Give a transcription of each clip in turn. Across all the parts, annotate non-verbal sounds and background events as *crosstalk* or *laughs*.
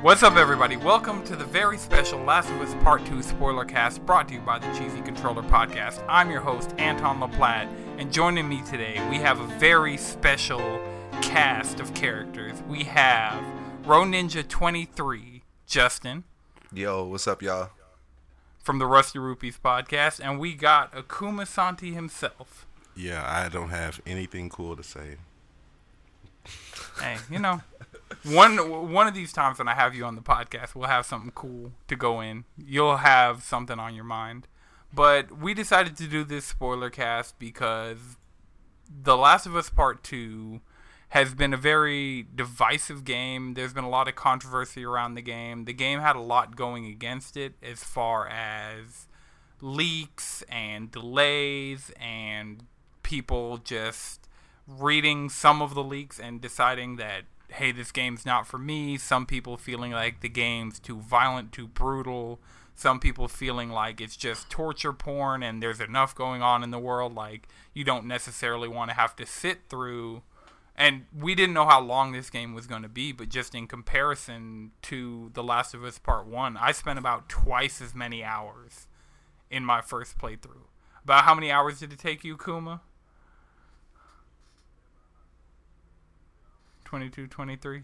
What's up, everybody? Welcome to the very special Last of Us Part 2 spoiler cast brought to you by the Cheesy Controller Podcast. I'm your host, Anton LaPlatte, and joining me today, we have a very special cast of characters. We have Ro Ninja 23, Justin. Yo, what's up, y'all? From the Rusty Rupees podcast, and we got Akuma Santi himself. Yeah, I don't have anything cool to say. Hey, you know, one one of these times when I have you on the podcast, we'll have something cool to go in. You'll have something on your mind. But we decided to do this spoiler cast because The Last of Us Part 2 has been a very divisive game. There's been a lot of controversy around the game. The game had a lot going against it as far as leaks and delays and people just reading some of the leaks and deciding that hey this game's not for me. Some people feeling like the game's too violent too brutal. Some people feeling like it's just torture porn and there's enough going on in the world like you don't necessarily want to have to sit through. And we didn't know how long this game was going to be but just in comparison to the last of us part 1 i spent about twice as many hours in my first playthrough. About how many hours did it take you kuma 22, 23.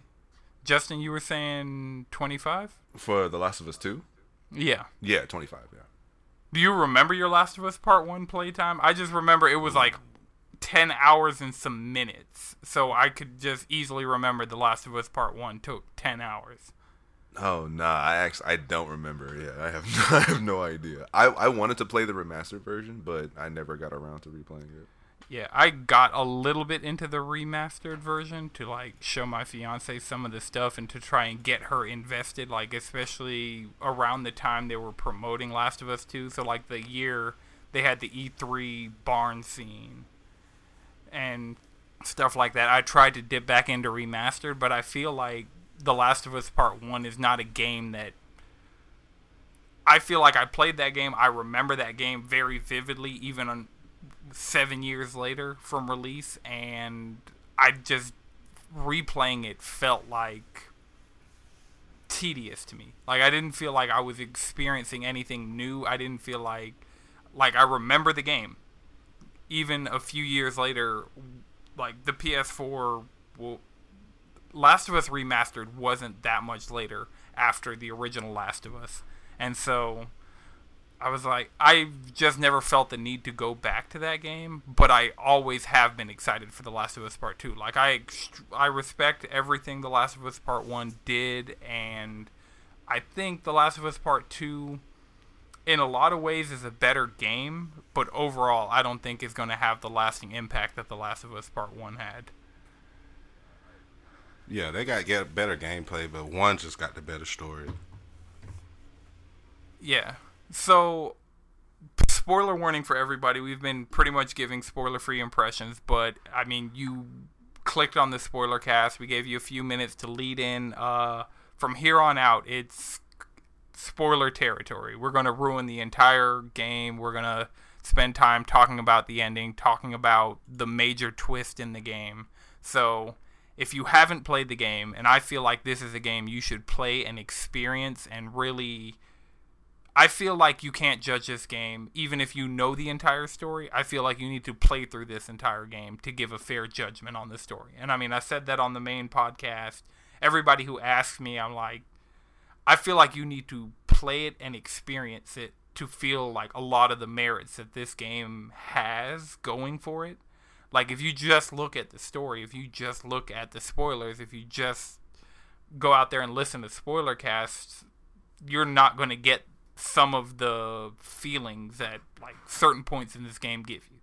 Justin, you were saying 25? For The Last of Us 2? Yeah. Yeah, 25, yeah. Do you remember your Last of Us Part 1 playtime? I just remember it was like 10 hours and some minutes. So I could just easily remember The Last of Us Part 1 took 10 hours. Oh, nah, I actually I don't remember. Yeah, I have no, *laughs* I have no idea. I I wanted to play the remastered version, but I never got around to replaying it. Yeah, I got a little bit into the remastered version to like show my fiance some of the stuff and to try and get her invested, like especially around the time they were promoting Last of Us 2. So like the year they had the E3 barn scene and stuff like that. I tried to dip back into remastered, but I feel like The Last of Us Part 1 is not a game that I feel like I played that game. I remember that game very vividly, even on seven years later from release, and I just replaying it felt like tedious to me. Like I didn't feel like I was experiencing anything new. I didn't feel like like I remember the game. Even a few years later, like the PS4 well, Last of Us remastered wasn't that much later after the original Last of Us. And so I was like, I've just never felt the need to go back to that game, but I always have been excited for The Last of Us Part 2. Like, I, I respect everything The Last of Us Part 1 did, and I think The Last of Us Part 2, in a lot of ways, is a better game, but overall, I don't think is going to have the lasting impact that The Last of Us Part 1 had. Yeah, they got get better gameplay, but one just got the better story. Yeah. So, spoiler warning for everybody. We've been pretty much giving spoiler free impressions, but I mean, you clicked on the spoiler cast. We gave you a few minutes to lead in. Uh, from here on out, it's spoiler territory. We're going to ruin the entire game. We're going to spend time talking about the ending, talking about the major twist in the game. So, if you haven't played the game, and I feel like this is a game you should play and experience and really I feel like you can't judge this game even if you know the entire story. I feel like you need to play through this entire game to give a fair judgment on the story. And I mean, I said that on the main podcast. Everybody who asks me, I'm like, I feel like you need to play it and experience it to feel like a lot of the merits that this game has going for it. Like if you just look at the story, if you just look at the spoilers, if you just go out there and listen to spoiler casts, you're not going to get some of the feelings that like certain points in this game give you.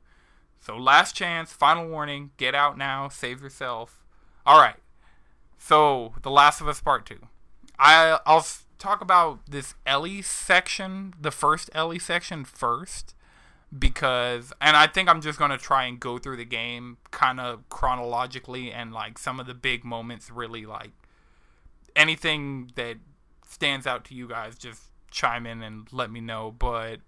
So last chance, final warning, get out now, save yourself. All right. So, The Last of Us Part 2. I I'll talk about this Ellie section, the first Ellie section first because and I think I'm just going to try and go through the game kind of chronologically and like some of the big moments really like anything that stands out to you guys just chime in and let me know. But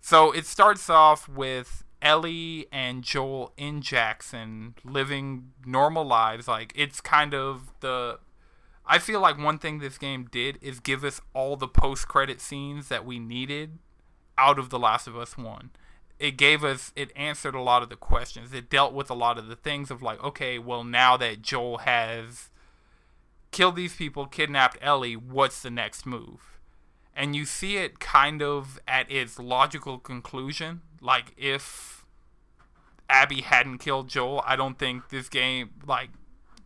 so it starts off with Ellie and Joel in Jackson living normal lives. Like it's kind of the I feel like one thing this game did is give us all the post credit scenes that we needed out of The Last of Us 1. It gave us, it answered a lot of the questions. It dealt with a lot of the things of like, okay, well, now that Joel has killed these people, kidnapped Ellie, what's the next move? And you see it kind of at its logical conclusion. Like, if Abby hadn't killed Joel, I don't think this game, like,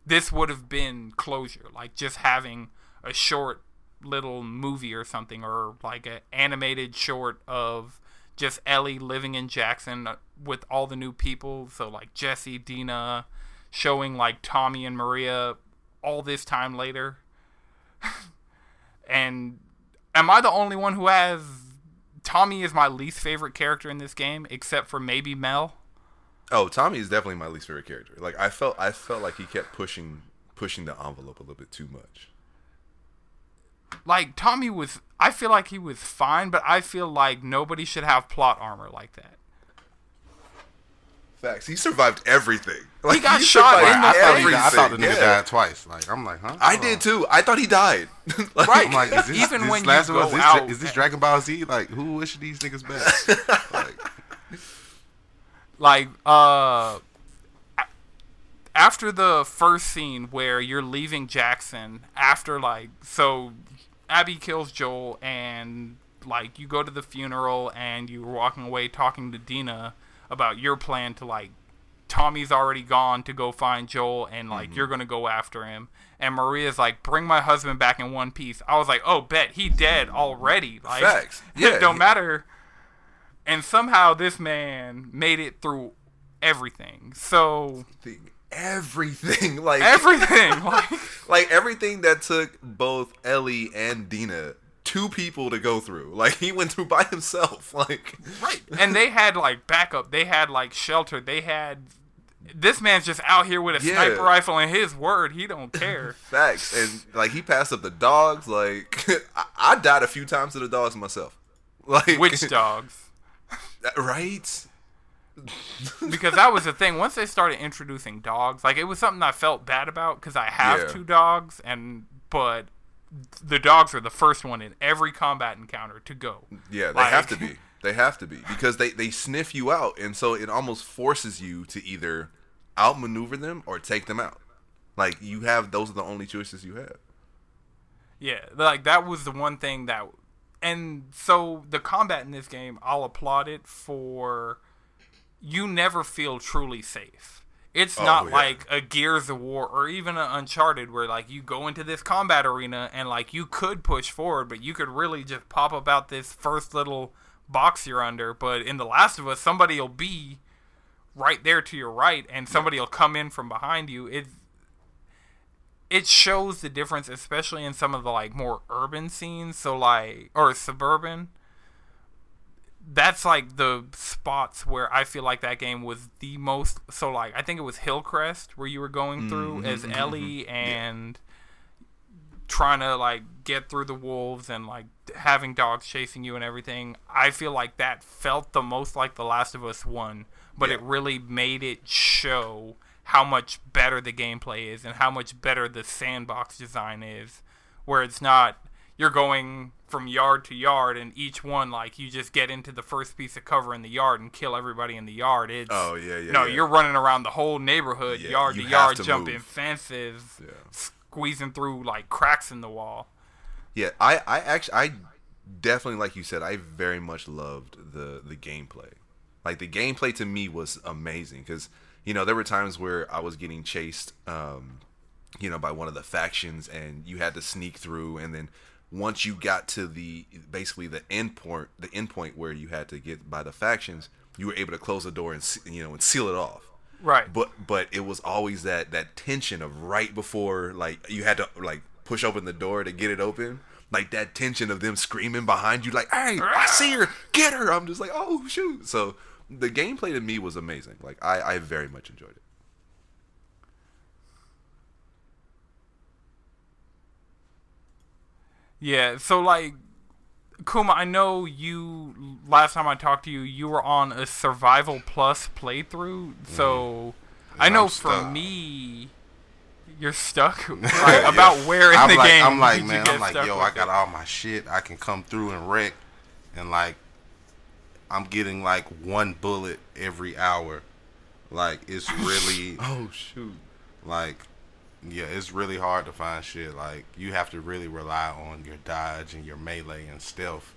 this would have been closure. Like just having a short little movie or something, or like an animated short of just Ellie living in Jackson with all the new people. So like Jesse, Dina, showing like Tommy and Maria all this time later. *laughs* and am I the only one who has Tommy is my least favorite character in this game, except for maybe Mel? Oh, Tommy is definitely my least favorite character. Like I felt, I felt like he kept pushing, pushing the envelope a little bit too much. Like Tommy was, I feel like he was fine, but I feel like nobody should have plot armor like that. Facts. He survived everything. Like, he got he shot in the I thought, he, I thought the nigga yeah. died twice. Like I'm like, huh? I did too. I thought he died. *laughs* like, right. I'm like, is this, even this when last you go is out, is this Dragon Ball Z? Like, who wished these niggas best? *laughs* like, like uh after the first scene where you're leaving Jackson after like so Abby kills Joel and like you go to the funeral and you're walking away talking to Dina about your plan to like Tommy's already gone to go find Joel and like mm-hmm. you're gonna go after him and Maria's like bring my husband back in one piece. I was like, oh bet he dead already. Like Facts. *laughs* Yeah, it don't matter and somehow this man made it through everything. So everything, *laughs* like everything, *laughs* like like everything that took both Ellie and Dina two people to go through. Like he went through by himself. *laughs* Like right, and they had like backup. They had like shelter. They had. This man's just out here with a yeah. sniper rifle and his word, he don't *laughs* care. Facts. And like he passed up the dogs. Like *laughs* I, I died a few times to the dogs myself. Like which dogs? Uh, right? because that was the thing. Once they started introducing dogs, like it was something I felt bad about because I have yeah. two dogs, and but the dogs are the first one in every combat encounter to go. Yeah, they like, have to be. They have to be because they they sniff you out, and so it almost forces you to either outmaneuver them or take them out. Like you have those are the only choices you have. Yeah, like that was the one thing that and so the combat in this game, I'll applaud it for you never feel truly safe. It's oh, not yeah. like a Gears of War or even an Uncharted where like you go into this combat arena and like you could push forward, but you could really just pop about this first little box you're under. But in The Last of Us, somebody will be right there to your right and somebody will come in from behind you. It's it shows the difference, especially in some of the like more urban scenes. So like or suburban. That's like the spots where I feel like that game was the most. So like I think it was Hillcrest where you were going through mm-hmm, as mm-hmm, Ellie mm-hmm. and yeah. trying to like get through the wolves and like having dogs chasing you and everything. I feel like that felt the most like The Last of Us One, but yeah. it really made it show how much better the gameplay is and how much better the sandbox design is where it's not you're going from yard to yard and each one like you just get into the first piece of cover in the yard and kill everybody in the yard it's oh yeah yeah no yeah. you're running around the whole neighborhood yeah, yard to yard to jumping move. fences yeah. squeezing through like cracks in the wall yeah i i actually i definitely like you said i very much loved the the gameplay like the gameplay to me was amazing because you know, there were times where I was getting chased, um, you know, by one of the factions, and you had to sneak through, and then once you got to the basically the end point, the end point where you had to get by the factions, you were able to close the door and you know and seal it off. Right. But but it was always that that tension of right before like you had to like push open the door to get it open. Like that tension of them screaming behind you, like, "Hey, I ah. see her! Get her!" I'm just like, "Oh shoot!" So the gameplay to me was amazing. Like I, I very much enjoyed it. Yeah, so like Kuma, I know you last time I talked to you, you were on a survival plus playthrough. So mm. I know for me you're stuck *laughs* *laughs* like, about where in I'm the like, game. I'm like, man, I'm like, yo, I got it? all my shit. I can come through and wreck, and like, I'm getting like one bullet every hour. Like, it's *laughs* really Oh shoot. like, yeah, it's really hard to find shit. Like, you have to really rely on your dodge and your melee and stealth,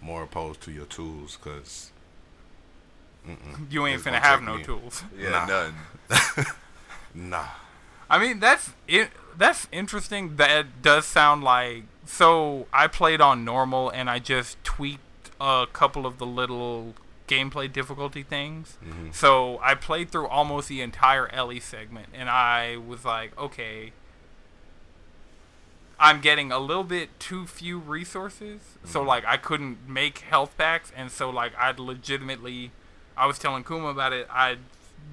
more opposed to your tools, cause mm-mm, You ain't it's finna gonna have no me- tools. *laughs* Yeah, Nah. none. *laughs* Nah. I mean, that's it. That's interesting. That does sound like. So I played on normal, and I just tweaked a couple of the little gameplay difficulty things. Mhm. So I played through almost the entire Ellie segment, and I was like, okay, I'm getting a little bit too few resources. So like I couldn't make health packs, and so like I'd legitimately, I was telling Kuma about it. I'd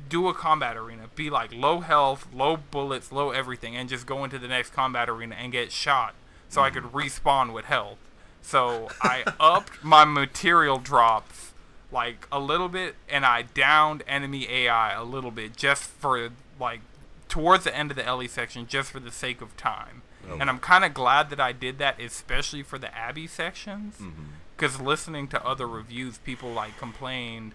do a combat arena, be like low health, low bullets, low everything, and just go into the next combat arena and get shot, so I could respawn with health. So I *laughs* upped my material drops like a little bit, and I downed enemy AI a little bit just for like towards the end of the Ellie section, just for the sake of time. Oh. And I'm kind of glad that I did that, especially for the Abby sections, mm-hmm. because listening to other reviews, people like complained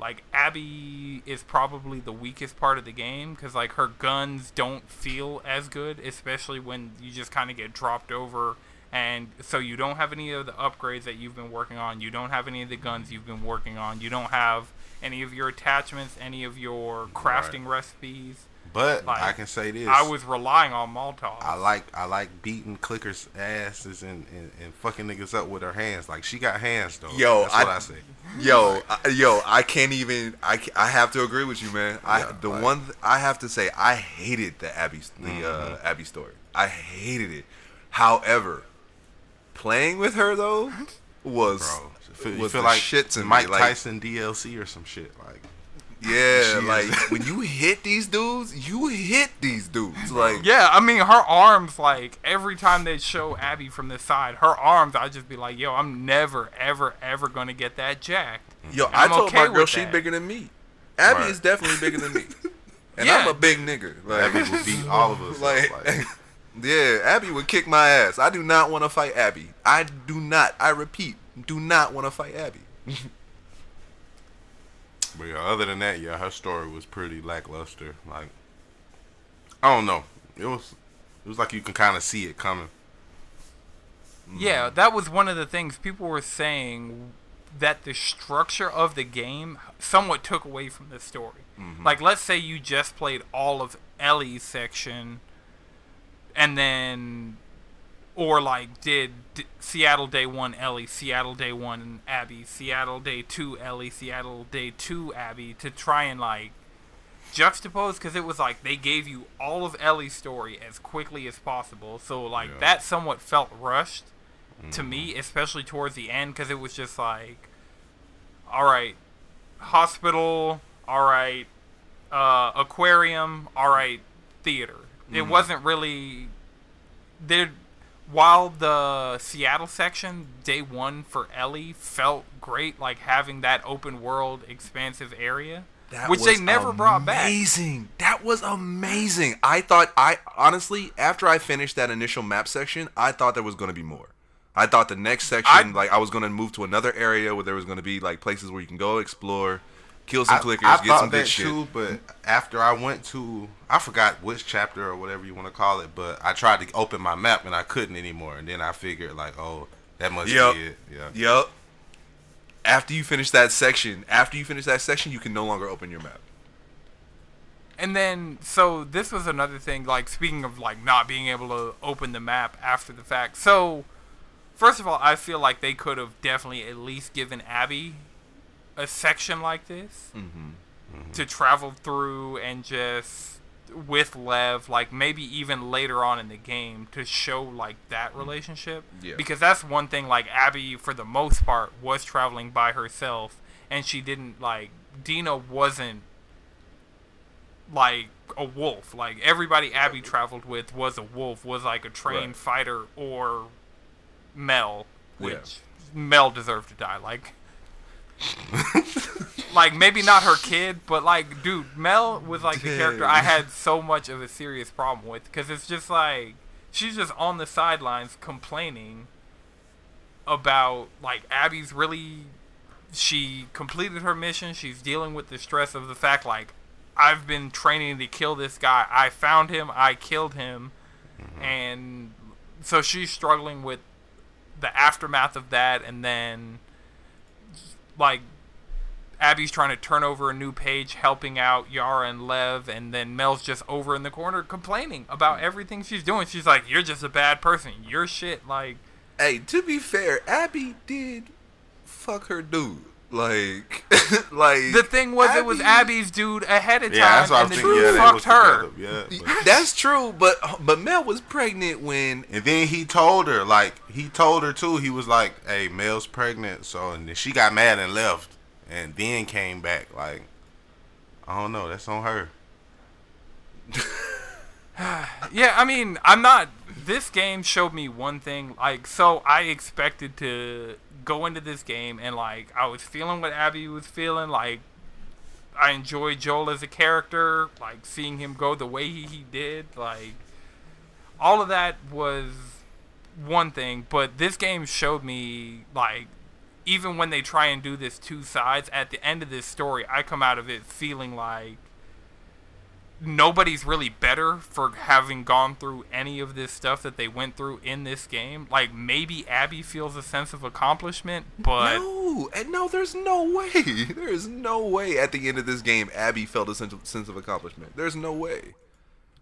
like Abby is probably the weakest part of the game because like her guns don't feel as good, especially when you just kind of get dropped over, and so you don't have any of the upgrades that you've been working on. You don't have any of the guns you've been working on. You don't have any of your attachments, any of your crafting recipes. But Like, I can say this: I was relying on Molotov. I like I like beating clickers asses and, and, and fucking niggas up with her hands. Like she got hands though. Yo, that's what I- I, say. Yo, I, yo, I can't even. I, I have to agree with you, man. I Yeah, the like- one th- I have to say, I hated the Abby the uh, Mm-hmm. Abby story. I hated it. However, playing with her though was Bro, feel, you was feel the like shit to me. Mike Like, Tyson DLC or some shit. Like Yeah, She like *laughs* when you hit these dudes, you hit these dudes. Like Yeah, I mean, her arms, like, every time they show Abby from the side, her arms, I'd just be like, yo, I'm never, ever, ever going to get that jacked. Mm-hmm. Yo, And I I'm told okay my girl with she bigger than me. Abby Right. is definitely bigger than me. *laughs* And Yeah. I'm a big nigga. Like, Abby would beat all of us. *laughs* like, Like, like, yeah, Abby would kick my ass. I do not want to fight Abby. I do not. I repeat, do not want to fight Abby. *laughs* but yeah, other than that, yeah, her story was pretty lackluster. Like I don't know. It was it was like you can kind of see it coming. Mm. Yeah, that was one of the things people were saying that the structure of the game somewhat took away from the story. Mm-hmm. Like, let's say you just played all of Ellie's section, and then, or like did D- Seattle Day One Ellie, Seattle Day One Abby, Seattle Day Two Ellie, Seattle Day Two Abby to try and like juxtapose because it was like they gave you all of Ellie's story as quickly as possible. So like Yeah. that somewhat felt rushed to me, especially towards the end, because it was just like, all right, hospital, all right, uh, aquarium, all right, theater. It mm-hmm. wasn't really there. While the Seattle section, day one for Ellie, felt great, like having that open world, expansive area, which they never brought back. Amazing. That was amazing. I thought I honestly after I finished that initial map section, I thought there was going to be more. I thought the next section, I- like I was going to move to another area where there was going to be like places where you can go explore, kill some I, clickers, I get thought some that good shit. too, but after I went to I forgot which chapter or whatever you want to call it, but I tried to open my map and I couldn't anymore, and then I figured like, oh, that must Yep. be it. Yeah. Yup. After you finish that section, after you finish that section, you can no longer open your map. And then, so this was another thing. Like speaking of like not being able to open the map after the fact. So, first of all, I feel like they could have definitely at least given Abby a section like this Mm-hmm. to travel through and just with Lev, like maybe even later on in the game to show like that relationship. Yeah. Because that's one thing. Like Abby, for the most part, was traveling by herself, and she didn't like Dina wasn't like a wolf. Like everybody Abby traveled with was a wolf, was like a trained Right. fighter or Mel, Yeah. which Mel deserved to die. Like *laughs* like maybe not her kid, but like, dude, Mel was like the character I had so much of a serious problem with because it's just like she's just on the sidelines complaining about like Abby's really she completed her mission. She's dealing with the stress of the fact like I've been training to kill this guy. I found him. I killed him, mm-hmm. and so she's struggling with the aftermath of that, and then like Abby's trying to turn over a new page, helping out Yara and Lev, and then Mel's just over in the corner complaining about everything she's doing. She's like, "You're just a bad person. You're shit." Like, Hey, to be fair, Abby did fuck her dude. Like, *laughs* like the thing was, it was Abby's dude ahead of time, Yeah, that's what I and was the thinking. dude Yeah, fucked her. together. Yeah. but- *laughs* That's true, but but Mel was pregnant when And then he told her, like, he told her too. He was like, "Hey, Mel's pregnant," so and then she got mad and left, and then came back. Like, I don't know. That's on her. *sighs* Yeah, I mean, I'm not. This game showed me one thing. Like, so I expected to go into this game and like I was feeling what Abby was feeling. Like, I enjoyed Joel as a character. Like seeing him go the way he, he did. Like, all of that was one thing. But this game showed me like. Even when they try and do this two sides, at the end of this story, I come out of it feeling like nobody's really better for having gone through any of this stuff that they went through in this game. Like maybe Abby feels a sense of accomplishment, but no, and no, there's no way. *laughs* There is no way at the end of this game Abby felt a sense of, sense of accomplishment. There's no way.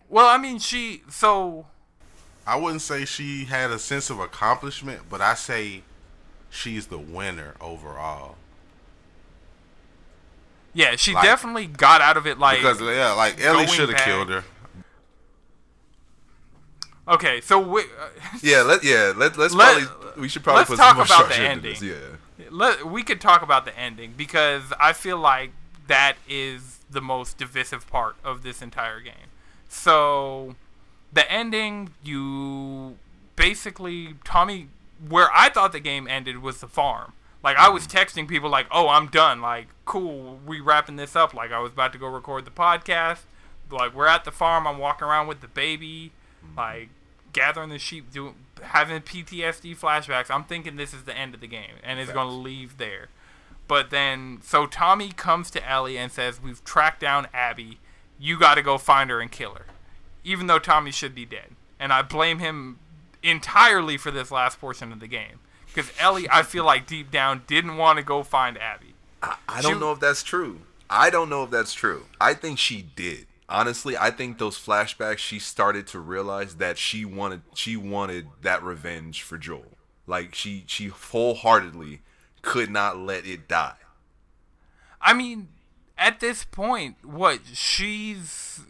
well, I mean, she so I wouldn't say she had a sense of accomplishment, but I say she's the winner overall. Yeah, she Like- definitely got out of it like Because yeah, like Ellie should have killed her. okay. So we, uh, *laughs* Yeah, let yeah let let's Let- probably we should probably let's put talk some more about the ending. this. Yeah. let, we could talk about the ending because I feel like that is the most divisive part of this entire game. So, the ending, you basically Tommy, where I thought the game ended was the farm. Like I was texting people like, "Oh, I'm done. Like, cool, we wrapping this up." Like I was about to go record the podcast. Like we're at the farm. I'm walking around with the baby, mm-hmm. like gathering the sheep, doing having PTSD flashbacks. I'm thinking this is the end of the game, and it's going to leave there. But then, so Tommy comes to Ellie and says, "We've tracked down Abby. You got to go find her and kill her." Even though Tommy should be dead, and I blame him entirely for this last portion of the game because Ellie, I feel like deep down didn't want to go find Abby. I, I don't She- know if that's true. I don't know if that's true. I think she did. Honestly, I think those flashbacks she started to realize that she wanted she wanted that revenge for Joel. Like she she wholeheartedly could not let it die. I mean, at this point, what she's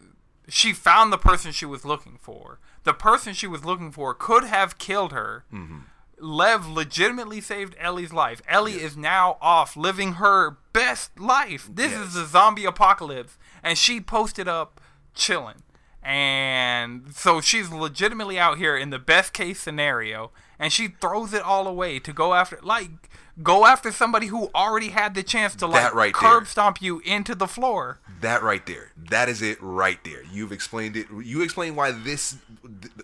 she found the person she was looking for. The person she was looking for could have killed her. Mm-hmm. Lev legitimately saved Ellie's life. Ellie is now off living her best life. This Yes. is the zombie apocalypse, and she posted up chilling. And so she's legitimately out here in the best case scenario, and she throws it all away to go after like go after somebody who already had the chance to like That right curb there. stomp you into the floor. That right there. That is it right there. You've explained it. You explained why this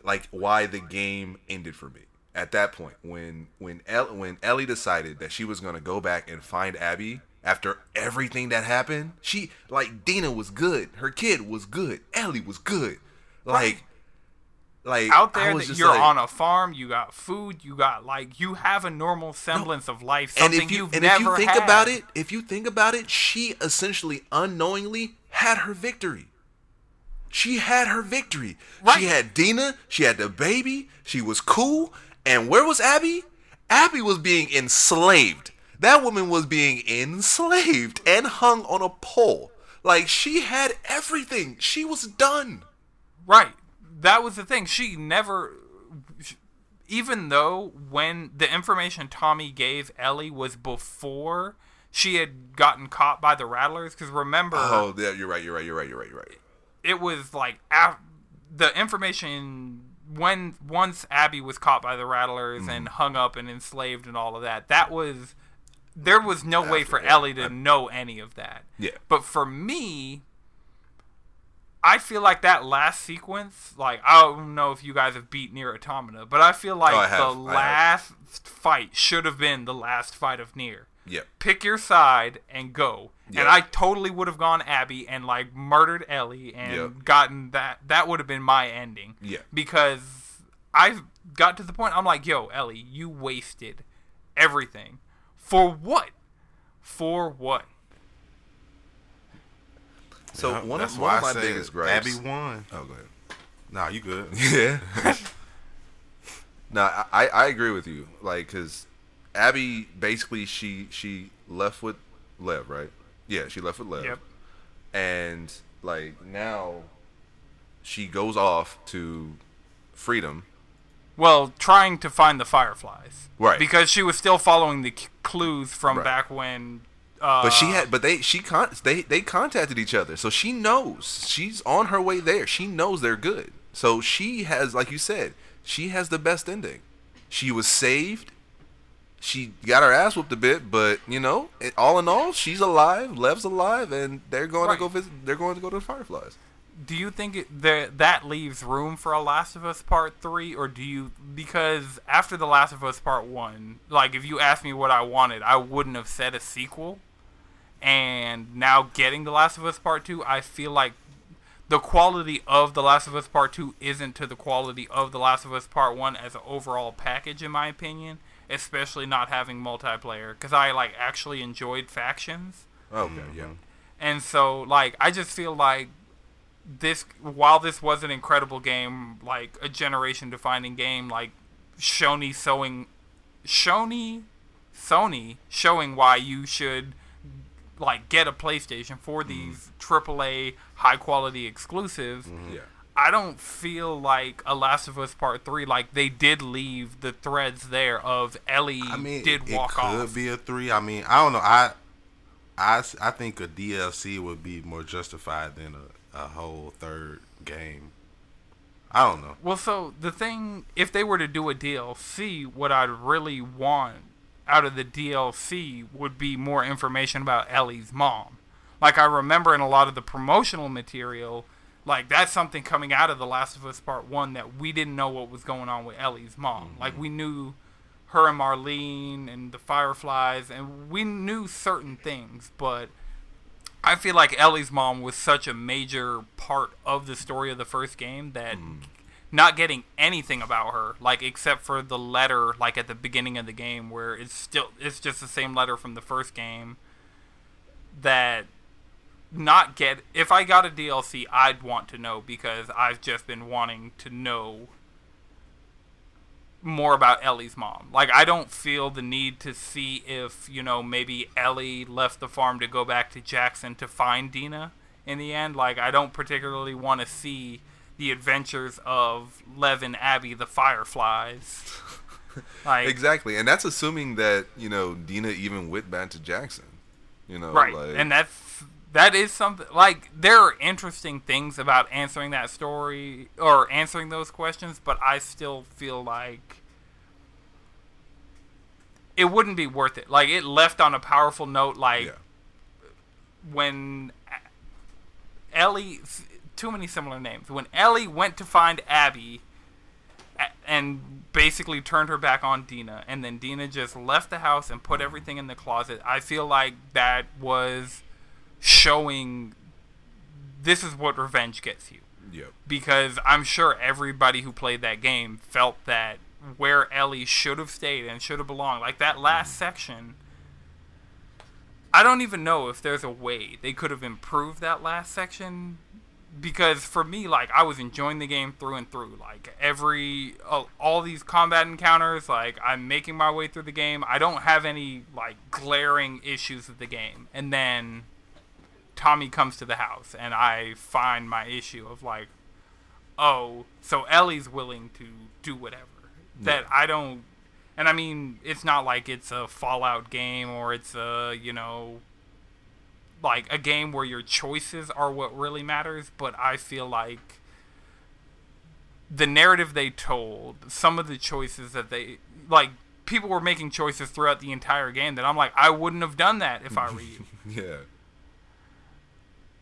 like why the game ended for me. At that point when when El, when Ellie decided that she was going to go back and find Abby after everything that happened, she like Dina was good. Her kid was good. Ellie was good. Like like Out there, that you're like- on a farm, you got food, you got like you have a normal semblance of life. and Something if you and if you think had. about it, if you think about it, she essentially unknowingly had her victory. She had her victory. Right. She had Dina, she had the baby, she was cool, and where was Abby? Abby was being enslaved. That woman was being enslaved and hung on a pole. Like she had everything. She was done. Right. That was the thing. She never, even though when the information Tommy gave Ellie was before she had gotten caught by the rattlers, because remember, Oh, yeah, you're right. You're right. You're right. You're right. You're right. it was like af- the information when once Abby was caught by the rattlers Mm-hmm. and hung up and enslaved and all of that. That was there was no way for that, Ellie to I- know any of that. Yeah. But for me, I feel like that last sequence, like I don't know if you guys have beat Nier Automata, but I feel like Oh, I the last fight should have been the last fight of Nier. Yep. Pick your side and go. Yeah. And I totally would have gone Abby and like murdered Ellie and Yep. gotten that. That would have been my ending. Yeah. Because I've got to the point. I'm like, yo, Ellie, you wasted everything for what? For what? So Yeah, one that's of why one of I my biggest gripes. Abby won. Oh, go ahead. Nah, you good. *laughs* *laughs* Yeah. no, I, I agree with you. Like, cause Abby basically she she left with Lev, right? Yeah, she left with Lev. Yep. And like now, she goes off to freedom. Well, trying to find the fireflies. Right. Because she was still following the clues from Right. back when. Uh, But she had, but they, she con, they, they contacted each other, so she knows she's on her way there. She knows they're good, so she has, like you said, she has the best ending. She was saved. She got her ass whooped a bit, but you know, it, all in all, she's alive. Lev's alive, and they're going Right. to go visit. They're going to go to the Fireflies. Do you think it, there, that leaves room for a Last of Us Part Three, or do you? Because after the Last of Us Part One, like if you asked me what I wanted, I wouldn't have said a sequel. And now getting the Last of Us Part Two, I feel like the quality of the Last of Us Part Two isn't to the quality of the Last of Us Part One as an overall package, in my opinion. Especially not having multiplayer, because I like actually enjoyed factions. Oh, okay, yeah. Mm-hmm. And so, like, I just feel like this, while this was an incredible game, like a generation defining game, like Shoney showing, Shoney, Sony showing why you should, like, get a PlayStation for mm-hmm. these AAA high quality exclusives. Mm-hmm. Yeah. I don't feel like a Last of Us Part Three. Like they did leave the threads there of Ellie I mean, did it, walk it could off. be a three. I mean, I don't know. I, I, I think a DLC would be more justified than a, a whole third game. I don't know. Well, so the thing, if they were to do a DLC, what I'd really want out of the DLC would be more information about Ellie's mom. Like I remember in a lot of the promotional material, like that's something coming out of The Last of Us Part One that we didn't know what was going on with Ellie's mom. Mm-hmm. Like we knew her and Marlene and the Fireflies, and we knew certain things, but I feel like Ellie's mom was such a major part of the story of the first game that mm. Not getting anything about her, like except for the letter, like at the beginning of the game, where it's still it's just the same letter from the first game. That not get if I got a DLC, I'd want to know because I've just been wanting to know more about Ellie's mom. Like I don't feel the need to see if, you know, maybe Ellie left the farm to go back to Jackson to find Dina in the end. Like I don't particularly want to see the adventures of Lev and Abby the Fireflies. *laughs* Like Exactly, and that's assuming that you know Dina even went back to Jackson. You know, right. Like, and that's that is something like there are interesting things about answering that story or answering those questions, but I still feel like it wouldn't be worth it. Like it left on a powerful note like yeah, when Ellie, too many similar names. When Ellie went to find Abby and basically turned her back on Dina, and then Dina just left the house and put everything in the closet, I feel like that was showing this is what revenge gets you. yep, Because I'm sure everybody who played that game felt that where Ellie should have stayed and should have belonged, like that last mm-hmm. section. I don't even know if there's a way they could have improved that last section because for me like I was enjoying the game through and through. Like every uh, all these combat encounters like I'm making my way through the game. I don't have any like glaring issues with the game. And then Tommy comes to the house and I find my issue of like oh so Ellie's willing to do whatever that I don't and I mean it's not like it's a Fallout game or it's a you know like a game where your choices are what really matters, but I feel like the narrative they told, some of the choices that they like people were making choices throughout the entire game that I'm like, I wouldn't have done that if I were you. *laughs* Yeah.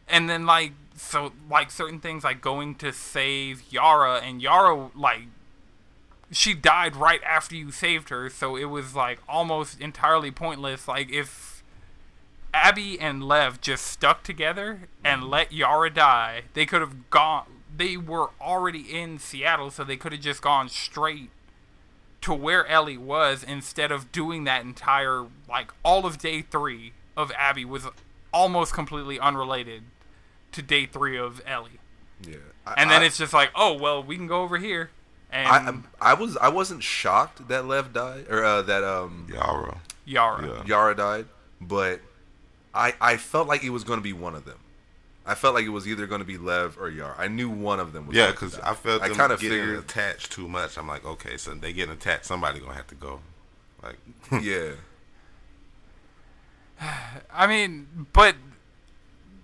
and then like so like certain things like going to save Yara and Yara like she died right after you saved her, so it was like almost entirely pointless. Like if Abby and Lev just stuck together and let Yara die, they could have gone. They were already in Seattle, so they could have just gone straight to where Ellie was instead of doing that entire like all of day three of Abby was almost completely unrelated to day three of Ellie. Yeah. I, And then I, it's just like, oh well, we can go over here. And I, I'm- I was I wasn't shocked that Lev died or uh, that um Yara. Yara. Yeah. Yara died, but I I felt like it was going to be one of them. I felt like it was either going to be Lev or Yar. I knew one of them was. Yeah, gonna because. I felt like I kind of figured. attached too much. I'm like, okay, so they getting attached. Somebody gonna have to go. Like, *laughs* Yeah. *sighs* I mean, but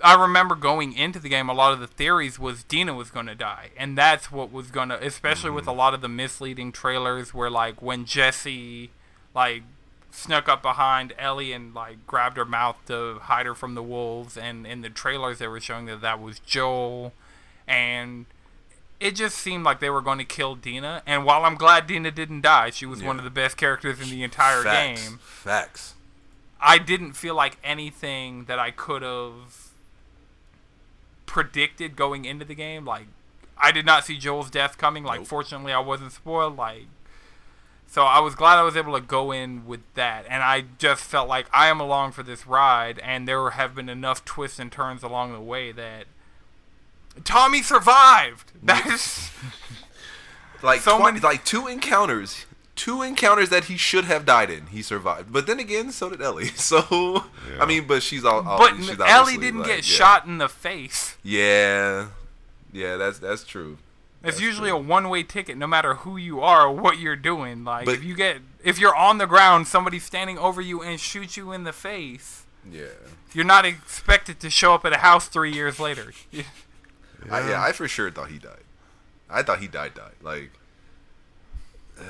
I remember going into the game, a lot of the theories was Dina was going to die, and that's what was going to, especially with mm-hmm. a lot of the misleading trailers, where like when Jesse like snuck up behind Ellie and like grabbed her mouth to hide her from the wolves, and in the trailers they were showing that that was Joel, and it just seemed like they were going to kill Dina. And while I'm glad Dina didn't die, she was one of the best characters in the entire Facts. game. Facts. I didn't feel like anything that I could have predicted going into the game. Like, I did not see Joel's death coming. Like, Nope. fortunately, I wasn't spoiled. Like, so I was glad I was able to go in with that. And I just felt like I am along for this ride, and there have been enough twists and turns along the way that Tommy survived. *laughs* That's *laughs* Like So twi- many- like two encounters, two encounters that he should have died in. He survived, but then again, so did Ellie. *laughs* So Yeah. I mean, but she's all. all but she's Ellie didn't like, get yeah. shot in the face. Yeah, yeah, that's that's true. It's That's usually true. a one-way ticket, no matter who you are or what you're doing. Like But- if you get, if you're on the ground, somebody's standing over you and shoots you in the face. Yeah. You're not expected to show up at a house three years later. *laughs* *laughs* I, yeah, I for sure thought he died. I thought he died. Died. Like, *sighs*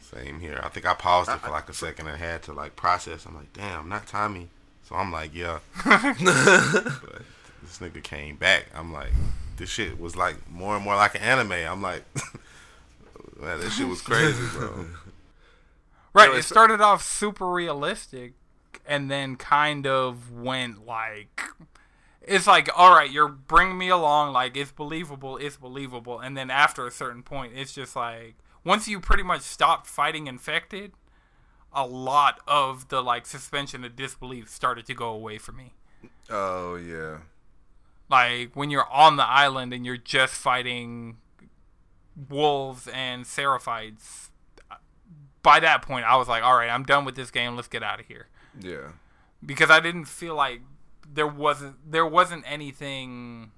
same here. I think I paused it for like a second and had to like process. I'm like, damn, not Tommy. So I'm like, yeah. *laughs* but this nigga came back. I'm like, this shit was like more and more like an anime. I'm like, *laughs* man, this shit was crazy, bro. *laughs* right. know, it started off super realistic, and then kind of went like, it's like, all right, you're bringing me along. Like it's believable. It's believable. And then after a certain point, it's just like once you pretty much stop fighting infected, a lot of the like suspension of disbelief started to go away for me. oh yeah, like when you're on the island and you're just fighting wolves and seraphites by that point i was like all right i'm done with this game. Let's get out of here. Yeah, because i didn't feel like there wasn't there wasn't anything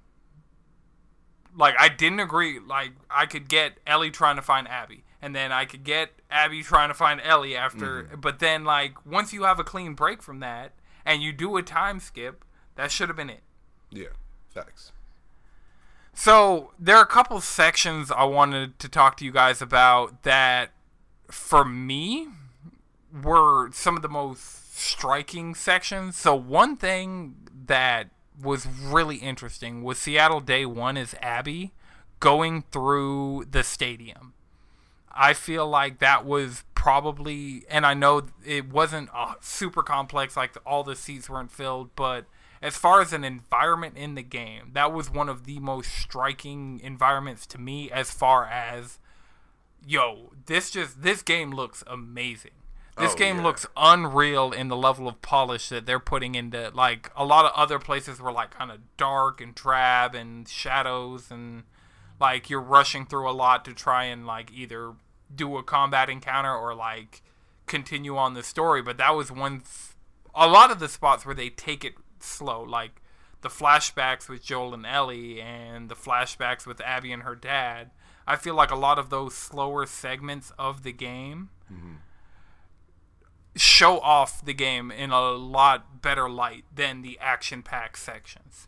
like i didn't agree like i could get ellie trying to find abby and then i could get abby trying to find ellie after mm-hmm. but then like once you have a clean break from that and you do a time skip that should have been it. Yeah. Facts. So there are a couple sections I wanted to talk to you guys about that, for me, were some of the most striking sections. So one thing that was really interesting was Seattle Day One is Abby going through the stadium. I feel like that was probably, and I know it wasn't super complex, like all the seats weren't filled, but as far as an environment in the game, that was one of the most striking environments to me. As far as, yo, this just this game looks amazing. This Oh, game yeah. looks unreal in the level of polish that they're putting into. Like a lot of other places were like kind of dark and drab and shadows and like you're rushing through a lot to try and like either do a combat encounter or like continue on the story but that was one A lot of the spots where they take it slow like the flashbacks with Joel and Ellie and the flashbacks with Abby and her dad I feel like a lot of those slower segments of the game show off the game in a lot better light than the action packed sections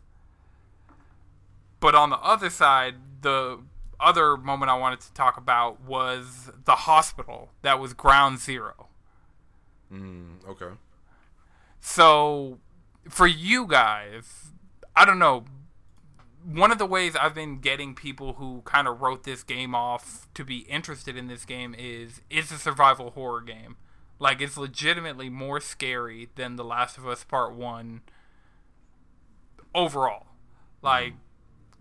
but on the other side, the other moment I wanted to talk about was the hospital that was ground zero. Mm, okay. So, for you guys, I don't know. One of the ways I've been getting people who kind of wrote this game off to be interested in this game is it's a survival horror game. Like it's legitimately more scary than The Last of Us Part 1 overall. Like mm.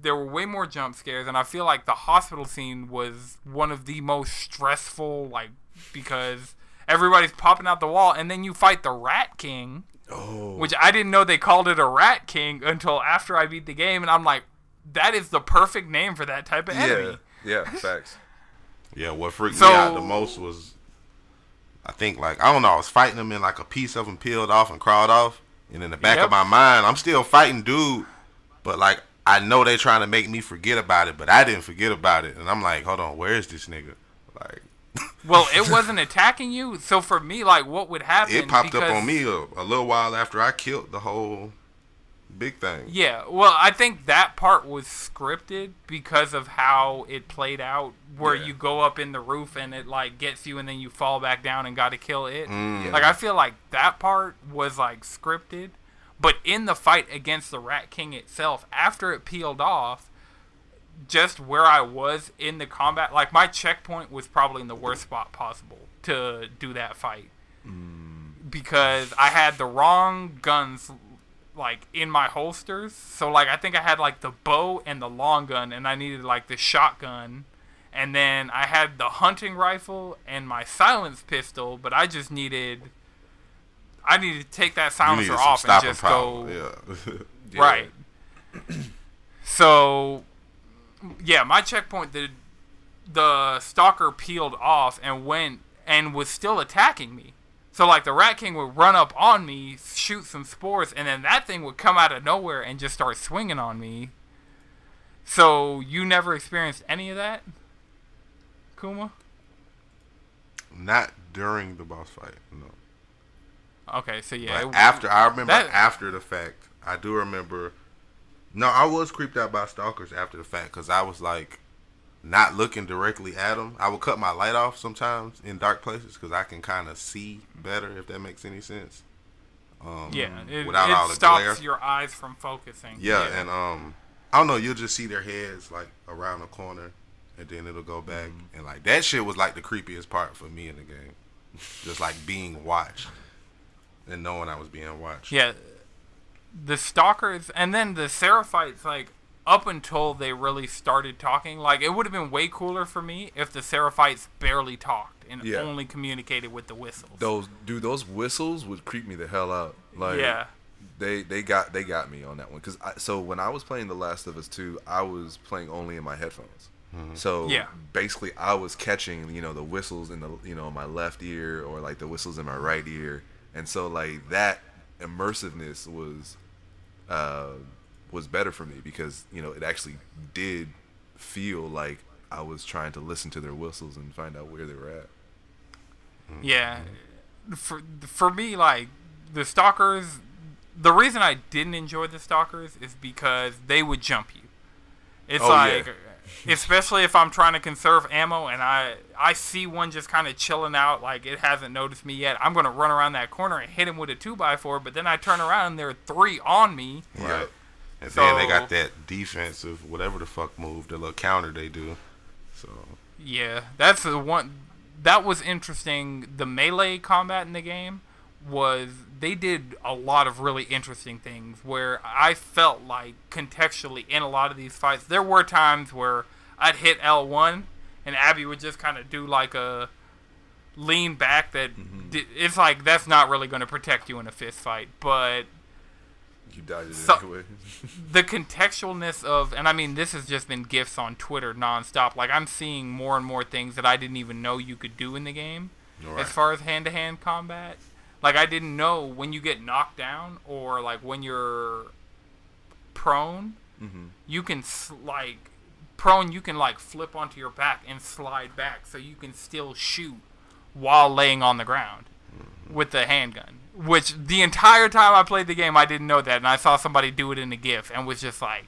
there were way more jump scares and I feel like the hospital scene was one of the most stressful like because everybody's popping out the wall and then you fight the Rat King Oh. which I didn't know they called it a Rat King until after I beat the game, and I'm like, that is the perfect name for that type of enemy. Yeah. Yeah. Facts. *laughs* Yeah, what freaked So- me out the most was, I think like I don't know, I was fighting him and like a piece of him peeled off and crawled off, and in the back Yep. of my mind, I'm still fighting dude, but like I know they trying to make me forget about it, but I didn't forget about it, and I'm like, hold on, where is this nigga? Like Well, it wasn't attacking you, so for me, like, what would happen? it popped up because- on me a, a little while after I killed the whole big thing. Yeah, well, I think that part was scripted because of how it played out, where Yeah. you go up in the roof and it like gets you, and then you fall back down and got to kill it. Mm. Like I feel like that part was like scripted, but in the fight against the Rat King itself, after it peeled off, just where I was in the combat, like my checkpoint was probably in the worst spot possible to do that fight because I had the wrong guns like in my holsters. So like I think I had like the bow and the long gun and I needed like the shotgun. And then I had the hunting rifle and my silence pistol, but I just needed I needed to take that silencer off and just power. go Yeah. *laughs* Right. so, yeah, my checkpoint, the the stalker peeled off and went and was still attacking me. So like the Rat King would run up on me, shoot some spores, and then that thing would come out of nowhere and just start swinging on me. So you never experienced any of that, Kuma? Not during the boss fight, no. Okay, so yeah, But after I remember that- after the fact, I do remember. No, I was creeped out by stalkers after the fact because I was like not looking directly at them. I would cut my light off sometimes in dark places because I can kind of see better if that makes any sense. Um, yeah, it, without it all the stops glare. your eyes from focusing. Yeah, and um, I don't know. You'll just see their heads like around the corner, and then it'll go back, Mm-hmm. and like that shit was like the creepiest part for me in the game, *laughs* just like being watched and knowing I was being watched. Yeah, the stalkers, and then the Seraphites, like up until they really started talking, like it would have been way cooler for me if the Seraphites barely talked and Yeah. only communicated with the whistles. Those dude, those whistles would creep me the hell out. Like yeah, they they got they got me on that one because I, so when I was playing The Last of Us 2, I was playing only in my headphones. Mm-hmm. So Yeah. basically, I was catching you know the whistles in the you know my left ear or like the whistles in my right ear, and so like that immersiveness was uh, was better for me because you know it actually did feel like I was trying to listen to their whistles and find out where they were at. yeah. For for me, like the stalkers, the reason I didn't enjoy the stalkers is because they would jump you. It's Oh, like. yeah. Especially if I'm trying to conserve ammo and I I see one just kind of chilling out like it hasn't noticed me yet, I'm gonna run around that corner and hit him with a two by four. But then I turn around and there are three on me. Right. And then they got that defensive, whatever the fuck move, the little counter they do. So Yeah, that's the one. That was interesting. The melee combat in the game was they did a lot of really interesting things where I felt like contextually in a lot of these fights there were times where I'd hit L1 and Abby would just kind of do like a lean back that mm-hmm. di- it's like that's not really going to protect you in a fist fight but You dodged it So- anyway. *laughs* the contextualness of and I mean this has just been GIFs on Twitter nonstop. Like I'm seeing more and more things that I didn't even know you could do in the game Right. as far as hand to hand combat. Like I didn't know when you get knocked down or like when you're prone, Mhm. you can s- like prone you can like flip onto your back and slide back so you can still shoot while laying on the ground with the handgun. Which the entire time I played the game, I didn't know that, and I saw somebody do it in a GIF and was just like,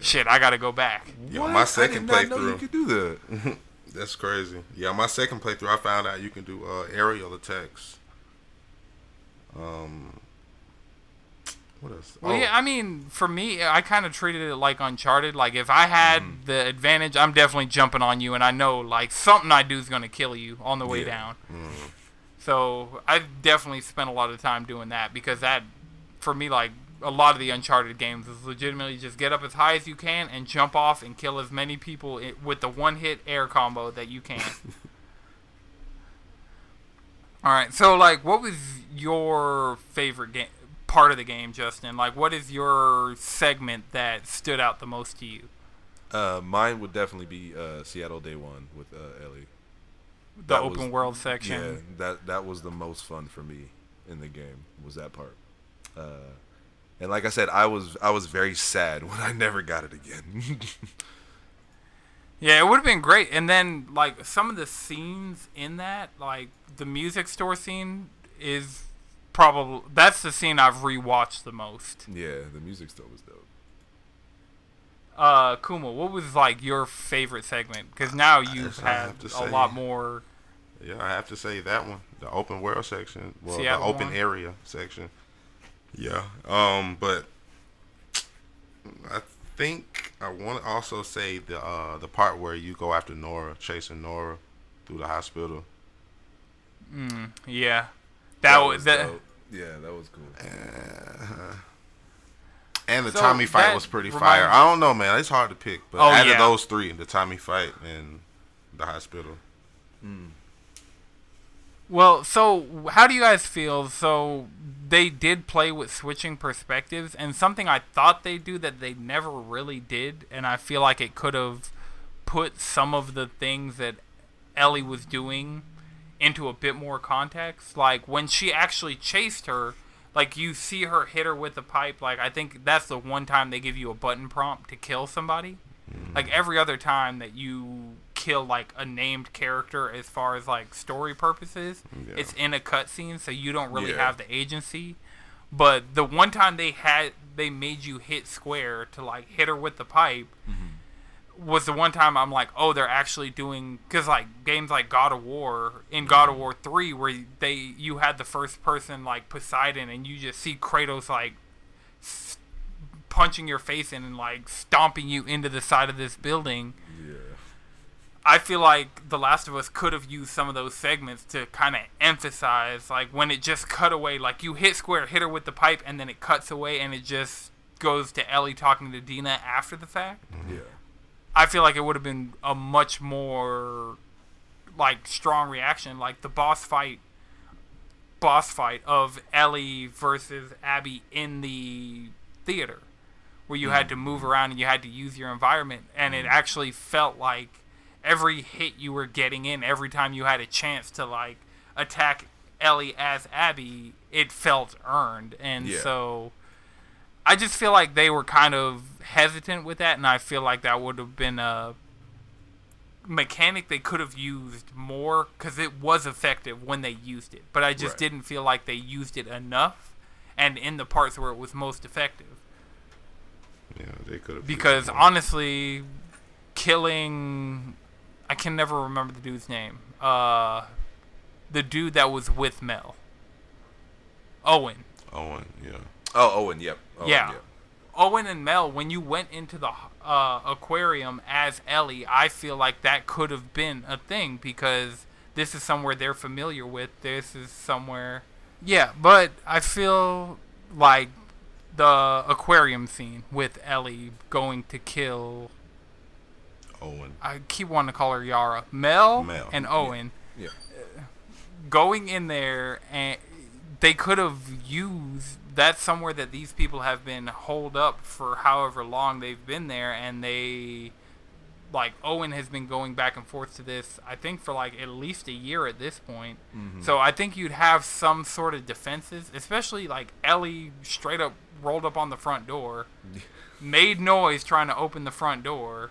Shit, I gotta go back. Yo, What? my second did not know you playthrough. could do that. *laughs* That's crazy. Yeah, my second playthrough, I found out you can do uh, aerial attacks. Um, what else? Well, Oh, yeah, I mean, for me, I kind of treated it like Uncharted. Like, if I had Mm-hmm. the advantage, I'm definitely jumping on you, and I know, like, something I do is going to kill you on the way Yeah. down. Mm-hmm. So, I've definitely spent a lot of time doing that because that, for me, like, a lot of the Uncharted games is legitimately just get up as high as you can and jump off and kill as many people with the one hit air combo that you can. *laughs* All right, so like, what was your favorite game part of the game, Justin? Like, what is your segment that stood out the most to you? Uh, mine would definitely be uh, Seattle Day One with uh, Ellie. The That open was- world section. Yeah, that that was the most fun for me in the game. Was that part? Uh, and like I said, I was I was very sad *laughs* when I never got it again. *laughs* Yeah, it would have been great. And then like some of the scenes in that, like the music store scene, is probably that's the scene I've rewatched the most. yeah, the music store was dope. Uh, Kuma, what was like your favorite segment? Because now you've had a say- lot more. Yeah, I have to say that one, the open world section, well, Seattle the open one? area section. Yeah. Um, but I think I want to also say the uh the part where you go after Nora, chasing Nora through the hospital. Mm, yeah, that, was that. dope. Yeah, that was cool. And the So Tommy fight was pretty reminds- fire. I don't know, man. It's hard to pick, but Oh, out yeah. of those three, the Tommy fight and the hospital. Well, so how do you guys feel? So they did play with switching perspectives, and something I thought they do that they never really did, and I feel like it could have put some of the things that Ellie was doing into a bit more context. Like when she actually chased her, like you see her hit her with the pipe. Like I think that's the one time they give you a button prompt to kill somebody. Like every other time that you kill like a named character as far as like story purposes, Yeah. it's in a cutscene, so you don't really Yeah. have the agency. But the one time they had they made you hit square to like hit her with the pipe mm-hmm. was the one time I'm like, oh, they're actually doing because like games like God of War in God of mm-hmm. War three where they you had the first person like Poseidon and you just see Kratos like s- punching your face in and like stomping you into the side of this building. Yeah. I feel like The Last of Us could have used some of those segments to kind of emphasize, like when it just cut away, like you hit square, hit her with the pipe, and then it cuts away, and it just goes to Ellie talking to Dina after the fact. Mm-hmm. Yeah. I feel like it would have been a much more like strong reaction, like the boss fight, boss fight of Ellie versus Abby in the theater, where you had mm-hmm. to move around and you had to use your environment, and it mm-hmm. actually felt like every hit you were getting in, every time you had a chance to like attack Ellie as Abby, it felt earned, and Yeah. so. I just feel like they were kind of hesitant with that, and I feel like that would have been a mechanic they could have used more because it was effective when they used it. But I just Right. didn't feel like they used it enough, and in the parts where it was most effective. Yeah, they could have. Because honestly, killing, I can never remember the dude's name. Uh, the dude that was with Mel, Owen. Owen, yeah. Oh, Owen. Yep. Owen, Yeah. Yep. Owen and Mel, when you went into the uh, aquarium as Ellie, I feel like that could have been a thing because this is somewhere they're familiar with. This is somewhere. Yeah, but I feel like the aquarium scene with Ellie going to kill. Owen. I keep wanting to call her Yara. Mel, Mel, and. Owen Yeah. Uh, going in there and they could have used that's somewhere that these people have been holed up for however long they've been there and they like Owen has been going back and forth to this I think for like at least a year at this point. Mm-hmm. So I think you'd have some sort of defenses, especially like Ellie straight up rolled up on the front door, *laughs* made noise trying to open the front door,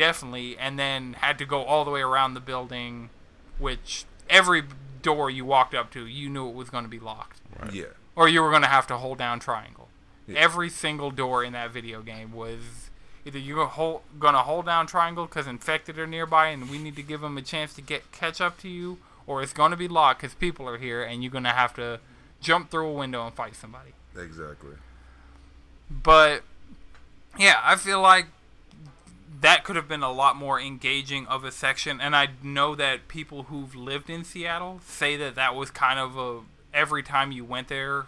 definitely, and then had to go all the way around the building, which every door you walked up to, you knew it was going to be locked, Right. or you were going to have to hold down triangle. Yeah. Every single door in that video game was Either you're hold, gonna hold down triangle because infected are nearby, and we need to give them a chance to get catch up to you, or it's gonna be locked because people are here, and you're gonna have to jump through a window and fight somebody. Exactly. But yeah, I feel like that could have been a lot more engaging of a section, and I know that people who've lived in Seattle say that that was kind of a every time you went there,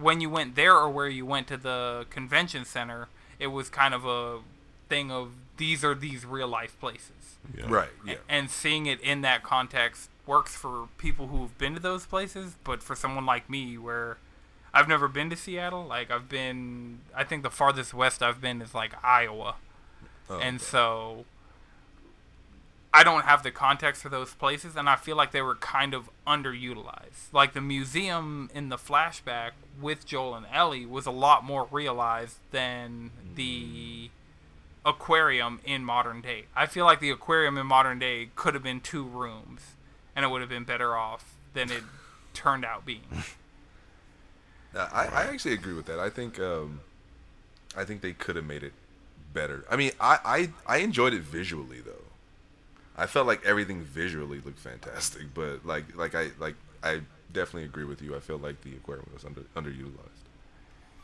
when you went there or where you went to the convention center, it was kind of a thing of these are these real life places. Yeah. Right. Yeah. And seeing it in that context works for people who've been to those places, but for someone like me, where I've never been to Seattle, like I've been, I think the farthest west I've been is like Iowa, Oh, and okay. so I don't have the context for those places, and I feel like they were kind of underutilized. Like the museum in the flashback with Joel and Ellie was a lot more realized than the aquarium in modern day. I feel like the aquarium in modern day could have been two rooms, and it would have been better off than it *laughs* turned out being. Uh, I, I actually agree with that. I think um, I think they could have made it better. I mean, I, I I enjoyed it visually though. I felt like everything visually looked fantastic, but like like I like I definitely agree with you. I feel like the aquarium was under underutilized.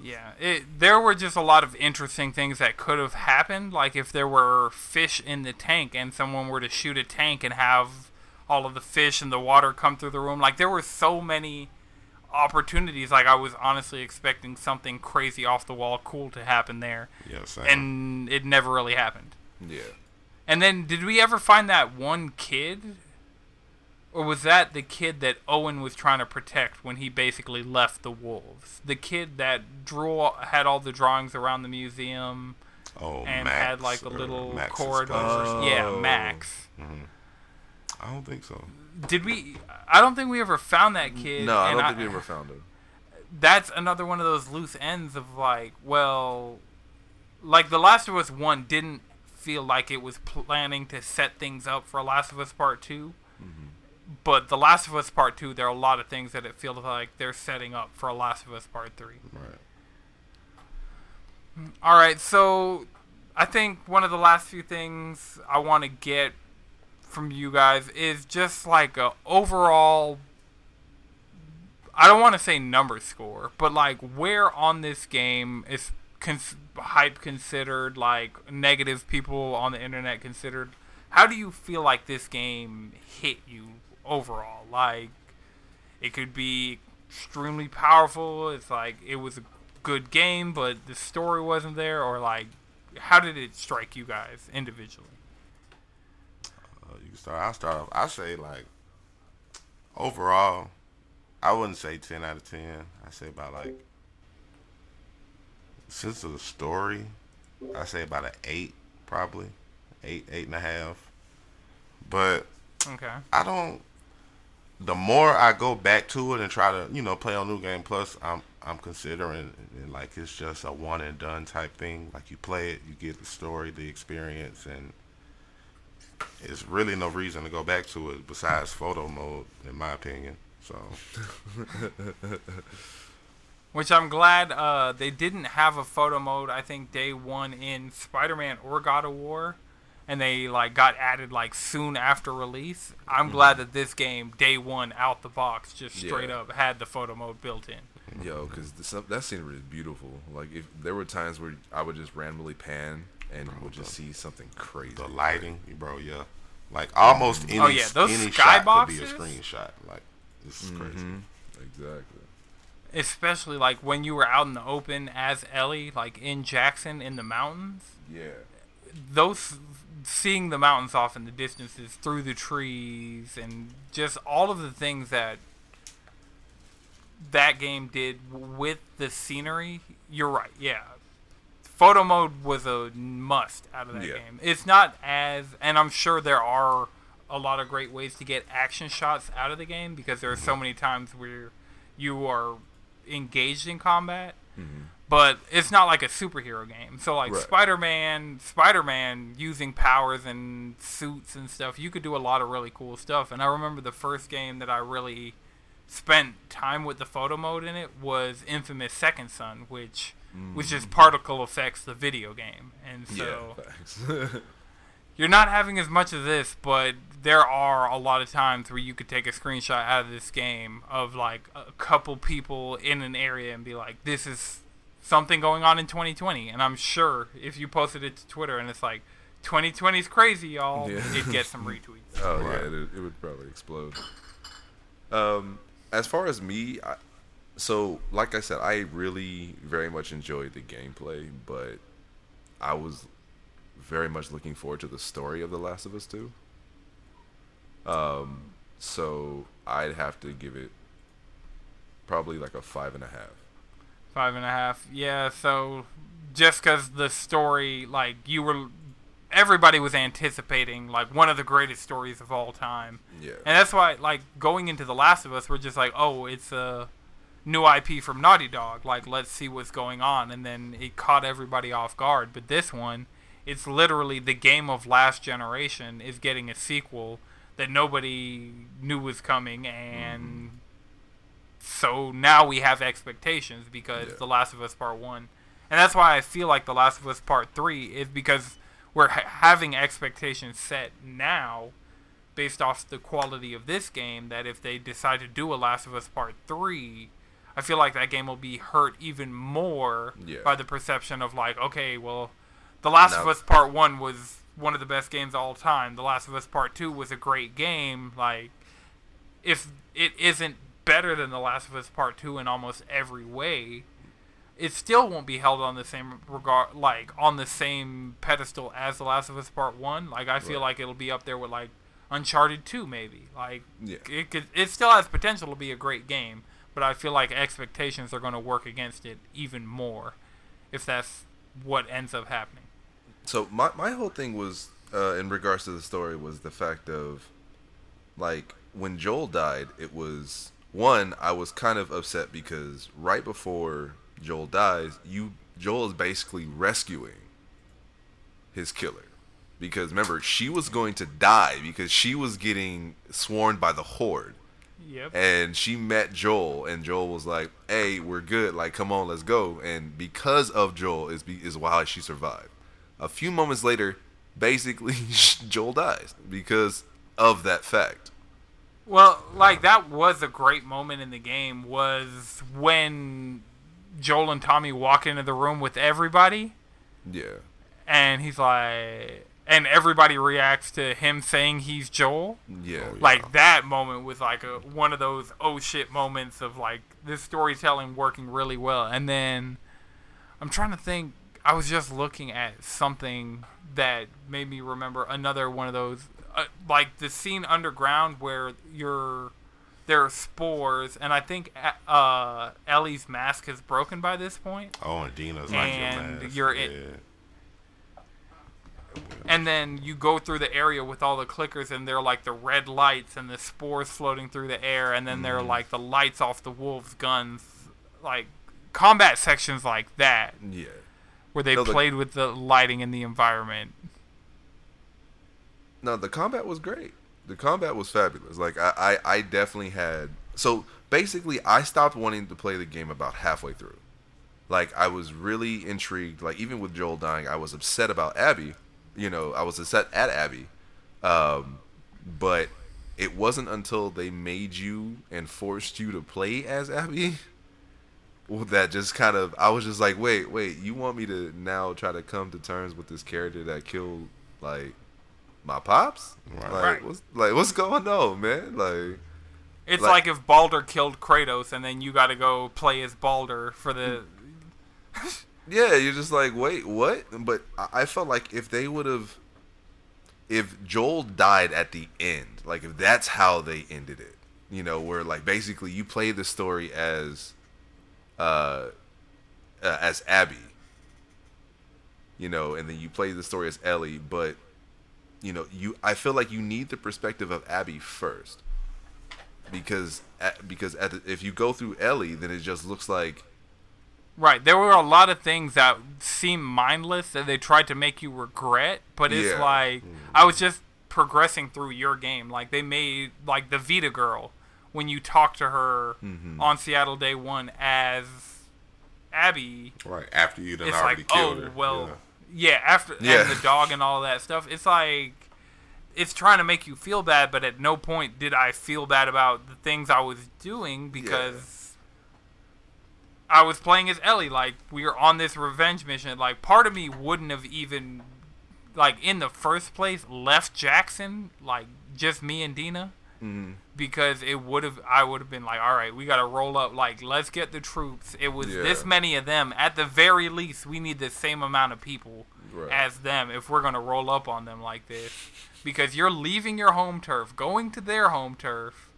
Yeah, it, there were just a lot of interesting things that could have happened. Like if there were fish in the tank and someone were to shoot a tank and have all of the fish and the water come through the room. Like there were so many opportunities. Like I was honestly expecting something crazy off the wall cool to happen there, Yeah, same. and it never really happened. Yeah. And then did we ever find that one kid? Or was that the kid that Owen was trying to protect when he basically left the wolves? The kid that drew had all the drawings around the museum oh, and Max, had like a uh, little Max's corridor. Yeah, Oh. Max. Mm-hmm. I don't think so. Did we? I don't think we ever found that kid. No, I don't think we ever found him. That's another one of those loose ends of like, well, like The Last of Us One didn't feel like it was planning to set things up for Last of Us Part 2 mm-hmm. But The Last of Us Part Two, there are a lot of things that it feels like they're setting up for Last of Us Part Three. Right. All right, so I think one of the last few things I want to get from you guys is just like a overall. I don't want to say number score, but like where on this game is cons- hype considered, like negative people on the internet considered. How do you feel like this game hit you overall? Like it could be extremely powerful. It's like it was a good game, but the story wasn't there, or like how did it strike you guys individually? You start. I'll start off. I say like overall, I wouldn't say ten out of ten. I say about like since of the story, I say about an eight probably, eight eight and a half. But Okay. I don't. The more I go back to it and try to, you know, play on New Game Plus, I'm I'm considering it like it's just a one and done type thing. Like you play it, you get the story, the experience, and it's really no reason to go back to it besides photo mode, in my opinion. So *laughs* Which I'm glad uh, they didn't have a photo mode. I think day one in Spider-Man or God of War, and they like got added like soon after release. I'm glad that this game day one out the box just straight Yeah. up had the photo mode built in. Yo, because that scenery is beautiful. Like, if there were times where I would just randomly pan and would just see something crazy. the lighting, bro, yeah, like almost any Oh, yeah, those any skyboxes? shot could be a screenshot. Like this is crazy. Mhm. Exactly. Especially like when you were out in the open as Ellie, like in Jackson in the mountains. Yeah. those seeing the mountains off in the distances through the trees and just all of the things that that game did with the scenery you're right yeah photo mode was a must out of that Yeah. game it's not as and i'm sure there are a lot of great ways to get action shots out of the game because there are so many times where you are engaged in combat mm-hmm. but it's not like a superhero game. So like Right. Spider-Man, Spider-Man using powers and suits and stuff, you could do a lot of really cool stuff. And I remember the first game that I really spent time with the photo mode in it was Infamous Second Son, which was is particle effects, the video game, and so yeah, *laughs* you're not having as much of this, but there are a lot of times where you could take a screenshot out of this game of like a couple people in an area and be like, "This is something going on in 2020," and I'm sure if you posted it to Twitter and it's like 2020 is crazy, y'all, Yeah. it'd get some retweets. *laughs* Oh Right. yeah, it, it would probably explode. Um, as far as me, I, so like I said, I really very much enjoyed the gameplay, but I was very much looking forward to the story of The Last of Us Two. Um, so I'd have to give it probably like a five and a half. Five and a half. Yeah, so just because the story, like, you were. Everybody was anticipating, like, one of the greatest stories of all time. Yeah. And that's why, like, going into The Last of Us, we're just like, oh, it's a new IP from Naughty Dog. Like, let's see what's going on. And then it caught everybody off guard. But this one, it's literally the game of last generation is getting a sequel that nobody knew was coming. And so now we have expectations because Yeah. The Last of Us Part 1. And that's why I feel like The Last of Us Part 3 is because we're ha- having expectations set now based off the quality of this game that if they decide to do a Last of Us Part 3, I feel like that game will be hurt even more Yeah. by the perception of like, okay, well, The Last of Us Part 1 was one of the best games of all time. The Last of Us Part 2 was a great game. Like, if it isn't better than The Last of Us Part 2 in almost every way, it still won't be held on the same regard, like on the same pedestal as The Last of Us Part One. Like I feel Right. like it'll be up there with like Uncharted Two, maybe. Like Yeah. it could, it still has potential to be a great game, but I feel like expectations are going to work against it even more, if that's what ends up happening. so my my whole thing was uh, in regards to the story was the fact of like when Joel died, it was one I was kind of upset because right before Joel dies, you Joel is basically rescuing his killer because remember she was going to die because she was getting sworn by the horde Yep. and she met Joel, and Joel was like, "Hey, we're good. Like, come on, let's go." And because of Joel is be, is why she survived. A few moments later, basically, *laughs* Joel dies because of that fact. Well, like that was a great moment in the game was when Joel and Tommy walk into the room with everybody Yeah, and he's like and everybody reacts to him saying he's Joel. yeah, Oh, yeah. Like that moment was like a one of those oh shit moments of like this storytelling working really well. And then I'm trying to think I was just looking at something that made me remember another one of those uh, like the scene underground where you're there are spores and I think uh Ellie's mask is broken by this point. Oh, and Dina's like And your mask. you're in- yeah. And then you go through the area with all the clickers and they're like the red lights and the spores floating through the air and then they're mm-hmm. like the lights off the wolves guns like combat sections like that yeah. where they No, the- played with the lighting in the environment No, the combat was great. The combat was fabulous. Like I, I, I definitely had. So basically, I stopped wanting to play the game about halfway through. Like I was really intrigued. Like even with Joel dying, I was upset about Abby. You know, I was a set at Abby. Um, but it wasn't until they made you and forced you to play as Abby *laughs* that just kind of I was just like, wait, wait, you want me to now try to come to terms with this character that killed like my pops? Right. Like, Right. what's like what's going on, man? Like it's Like- like, if Baldur killed Kratos and then you got to go play as Baldur for the *laughs* Yeah, you're just like, wait, what? But I felt like if they would have, if Joel died at the end, like if that's how they ended it, you know, where like basically you play the story as, uh, uh as Abby, you know, and then you play the story as Ellie, but, you know, you I feel like you need the perspective of Abby first, because at, because at the, if you go through Ellie, then it just looks like Right. There were a lot of things that seem mindless that they tried to make you regret, but it's Yeah. like I was just progressing through your game. Like they made like the Vita girl when you talk to her Mhm. on Seattle Day One as Abby. Right after you done It's already like, killed oh her. well, yeah. After Yeah. and the dog and all that stuff, it's like it's trying to make you feel bad, but at no point did I feel bad about the things I was doing because I was playing as Ellie. Like we were on this revenge mission. Like part of me wouldn't have even like in the first place left Jackson. Like just me and Dina Mhm. because it would have I would have been like, all right, we got to roll up. Like, let's get the troops. It was Yeah. this many of them. At the very least, we need the same amount of people Right. as them if we're gonna roll up on them like this. Because you're leaving your home turf, going to their home turf,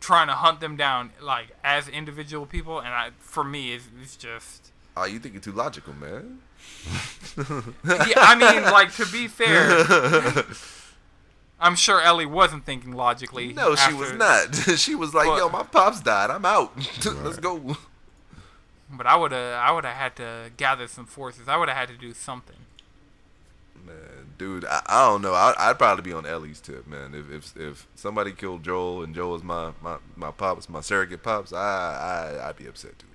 trying to hunt them down like as individual people. And I, for me, it's, it's just. Oh, you think you're too logical, man. Yeah, I mean, like to be fair, I'm sure Ellie wasn't thinking logically. No, she was not. *laughs* she was like, But- "Yo, my pops died. I'm out. *laughs* Let's go." But I would have, I would have had to gather some forces. I would have had to do something. Man, dude, I, I don't know. I, I'd probably be on Ellie's tip, man. If if if somebody killed Joel and Joel is my my my pops, my surrogate pops, I I I'd be upset too.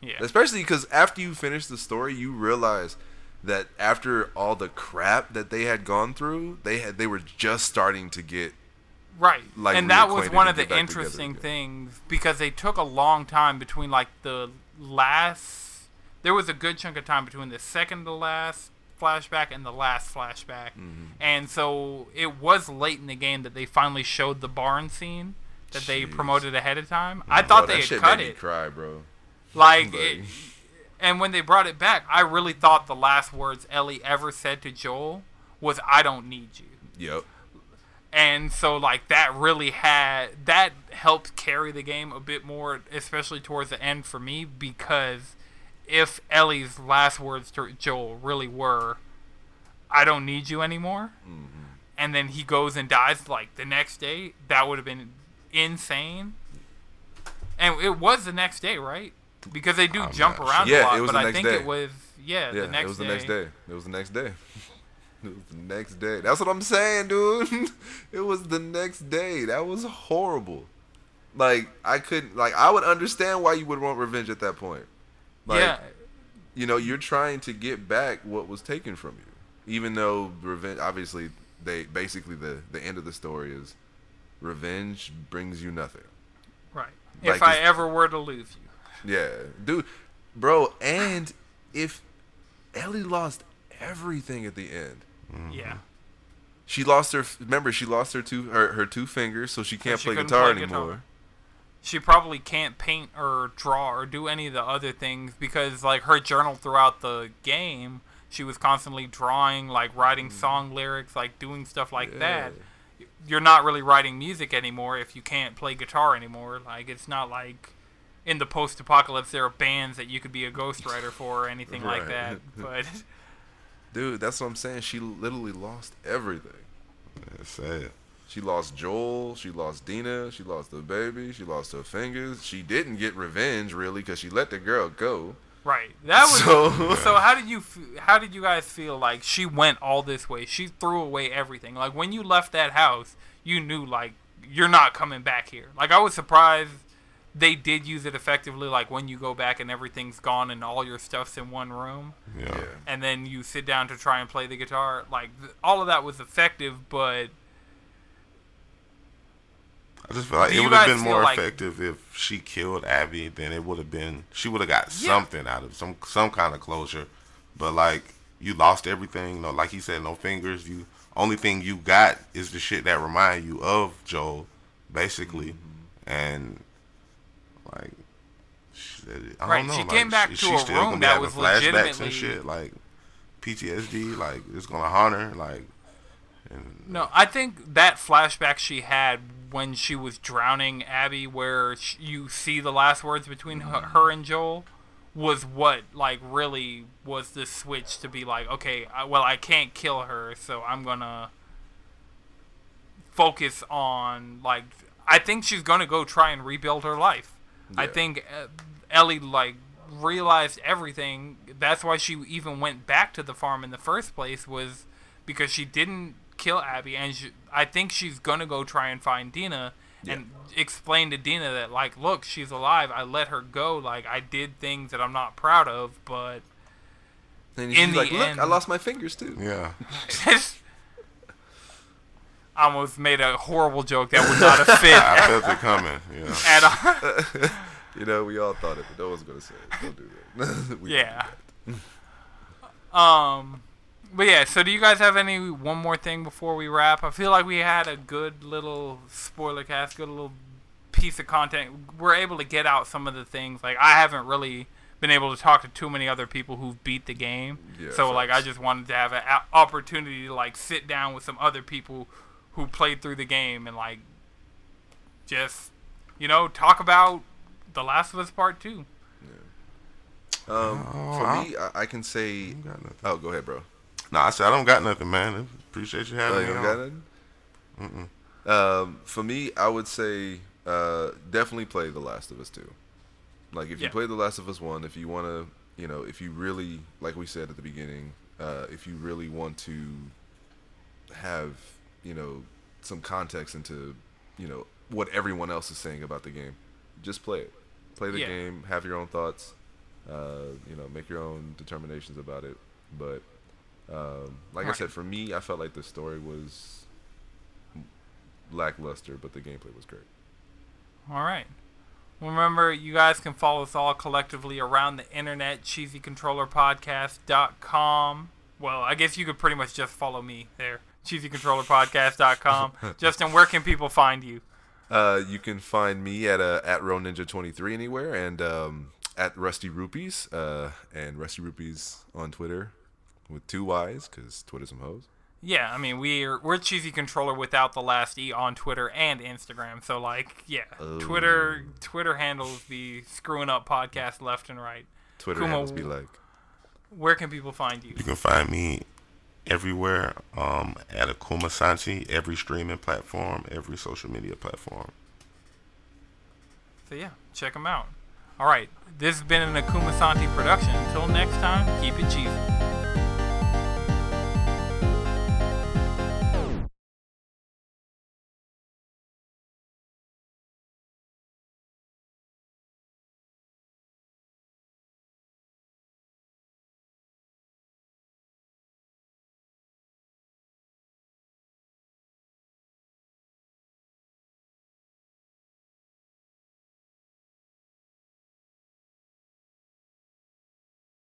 Yeah, Especially because after you finish the story, you realize that after all the crap that they had gone through, they had they were just starting to get right. like, and that was one of the get back together interesting things because they took a long time between like the last. There was a good chunk of time between the second to last flashback and the last flashback, Mm-hmm. and so it was late in the game that they finally showed the barn scene that they promoted ahead of time. I thought Bro, they that had cut made me it. cry, bro. Like, Like- it, and when they brought it back, I really thought the last words Ellie ever said to Joel was, "I don't need you." Yep. And so, like, that really had that helped carry the game a bit more, especially towards the end for me, because if Ellie's last words to Joel really were, "I don't need you anymore," mm-hmm. and then he goes and dies like the next day, that would have been insane. And it was the next day, right? Because they do I'm jump around sure. a Yeah, lot, it was but the I next think day. it was yeah, Yeah, the next it was the day. next day. It was the next day. *laughs* It was the next day. That's what I'm saying, dude. *laughs* it was the next day. That was horrible. Like I couldn't. Like I would understand why you would want revenge at that point. Like, yeah, You know, you're trying to get back what was taken from you, even though revenge. Obviously, they basically the the end of the story is revenge brings you nothing. right. like if I ever were to lose you, Yeah, dude, bro. And if Ellie lost everything at the end. Mm-hmm. yeah. She lost her. Remember, she lost her two her, her two fingers, so she can't she play couldn't guitar play anymore. She probably can't paint or draw or do any of the other things because like her journal throughout the game she was constantly drawing like writing mm-hmm. song lyrics like doing stuff like. Yeah. that you're not really writing music anymore if you can't play guitar anymore like it's not like in the post-apocalypse there are bands that you could be a ghostwriter for or anything like that *laughs* but Dude, that's what I'm saying. She literally lost everything. It's sad. She lost Joel. She lost Dina. She lost the baby. She lost her fingers. She didn't get revenge really because she let the girl go. Right. That was So- *laughs* so. how did you how did you guys feel like she went all this way? She threw away everything. Like when you left that house, you knew like you're not coming back here. Like I was surprised they did use it effectively. Like when you go back and everything's gone and all your stuff's in one room, Yeah. Yeah. and then you sit down to try and play the guitar. Like th- all of that was effective, but I just feel like Do it would have been more like- effective if she killed Abby. Then it would have been she would have got Yeah. something out of some some kind of closure. But like you lost everything. You No, like he said, no fingers. You only thing you got is the shit that remind you of Joel, basically, Mm-hmm. and like. she- I Right, don't know. she like, came back to a still room that was flashbacks legitimately- and shit like PTSD. Like it's gonna haunt her. Like and No, I think that flashback she had when she was drowning Abby, where sh- you see the last words between her, her and Joel, was what like really was the switch to be like, okay, I, well, I can't kill her, so I'm gonna focus on like, I think she's gonna go try and rebuild her life. I think uh, Ellie like realized everything. That's why she even went back to the farm in the first place was because she didn't kill Abby, and she, I think she's gonna go try and find Dina. and explain to Dina that like, look, she's alive. I let her go. Like I did things that I'm not proud of, but And In she's the like, look, end- I lost my fingers too. Yeah. *laughs* I almost made a horrible joke that would not have *laughs* fit I felt it coming. Yeah. at all. *laughs* You know, we all thought it, but no one's gonna say it. Don't do that. We don't Yeah. do Um, but yeah. So do you guys have any one more thing before we wrap? I feel like we had a good little spoiler cast, good little piece of content. We're able to get out some of the things. Like I haven't really been able to talk to too many other people who've beat the game. Yeah, so like I just wanted to have an opportunity to like sit down with some other people who played through the game and like just you know talk about the Last of Us Part Two. that. Um, Oh, for I- me, I, I can say. Oh, go ahead, bro. No, I said I don't got nothing, man. Appreciate you Oh, having you me. don't on. got nothing? Um, for me, I would say uh, definitely play The Last of Us 2. Like, if you play The Last of Us 1, if you want to, you know, if you really, like we said at the beginning, uh, if you really want to have, you know, some context into, you know, what everyone else is saying about the game, just play it. Play the Yeah. game, have your own thoughts, uh, you know, make your own determinations about it. But, um, like I said, for me, I felt like the story was lackluster, but the gameplay was great. All right. Remember, you guys can follow us all collectively around the internet, cheesycontrollerpodcast.com. Well, I guess you could pretty much just follow me there, cheesycontrollerpodcast.com. *laughs* Justin, where can people find you? Uh, you can find me at uh, at Row Ninja twenty three anywhere, and um, at Rusty Rupees, uh, and Rusty Rupees on Twitter with two Y's because Twitter's some hoes. Yeah, I mean we're we're cheesy controller without the last e on Twitter and Instagram. So like, yeah, Twitter Twitter handles the screwing up podcast left and right. Twitter Kuma, handles be like. Where can people find you? You can find me everywhere um, at Akuma Santi, every streaming platform, every social media platform. So yeah, check them out. All right, this has been an Akuma Santi production. Until next time, keep it cheesy.